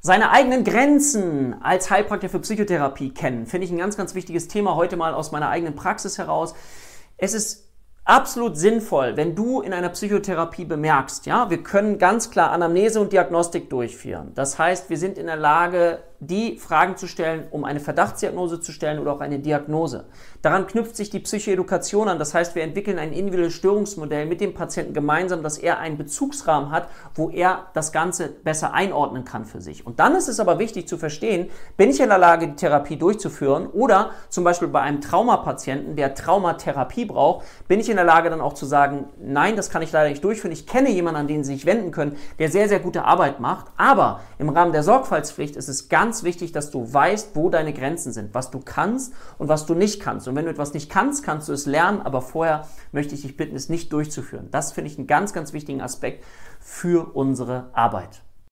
Seine eigenen Grenzen als Heilpraktiker für Psychotherapie kennen, finde ich ein ganz, ganz wichtiges Thema heute mal aus meiner eigenen Praxis heraus. Es ist absolut sinnvoll, wenn du in einer Psychotherapie bemerkst, ja, wir können ganz klar Anamnese und Diagnostik durchführen. Das heißt, wir sind in der Lage, die Fragen zu stellen, um eine Verdachtsdiagnose zu stellen oder auch eine Diagnose. Daran knüpft sich die Psychoedukation an. Das heißt, wir entwickeln ein individuelles Störungsmodell mit dem Patienten gemeinsam, dass er einen Bezugsrahmen hat, wo er das Ganze besser einordnen kann für sich. Und dann ist es aber wichtig zu verstehen, bin ich in der Lage, die Therapie durchzuführen oder zum Beispiel bei einem Traumapatienten, der Traumatherapie braucht, bin ich in der Lage dann auch zu sagen, nein, das kann ich leider nicht durchführen. Ich kenne jemanden, an den Sie sich wenden können, der sehr, sehr gute Arbeit macht. Aber im Rahmen der Sorgfaltspflicht ist es ganz ganz wichtig, dass du weißt, wo deine Grenzen sind, was du kannst und was du nicht kannst. Und wenn du etwas nicht kannst, kannst du es lernen, aber vorher möchte ich dich bitten, es nicht durchzuführen. Das finde ich einen ganz, ganz wichtigen Aspekt für unsere Arbeit.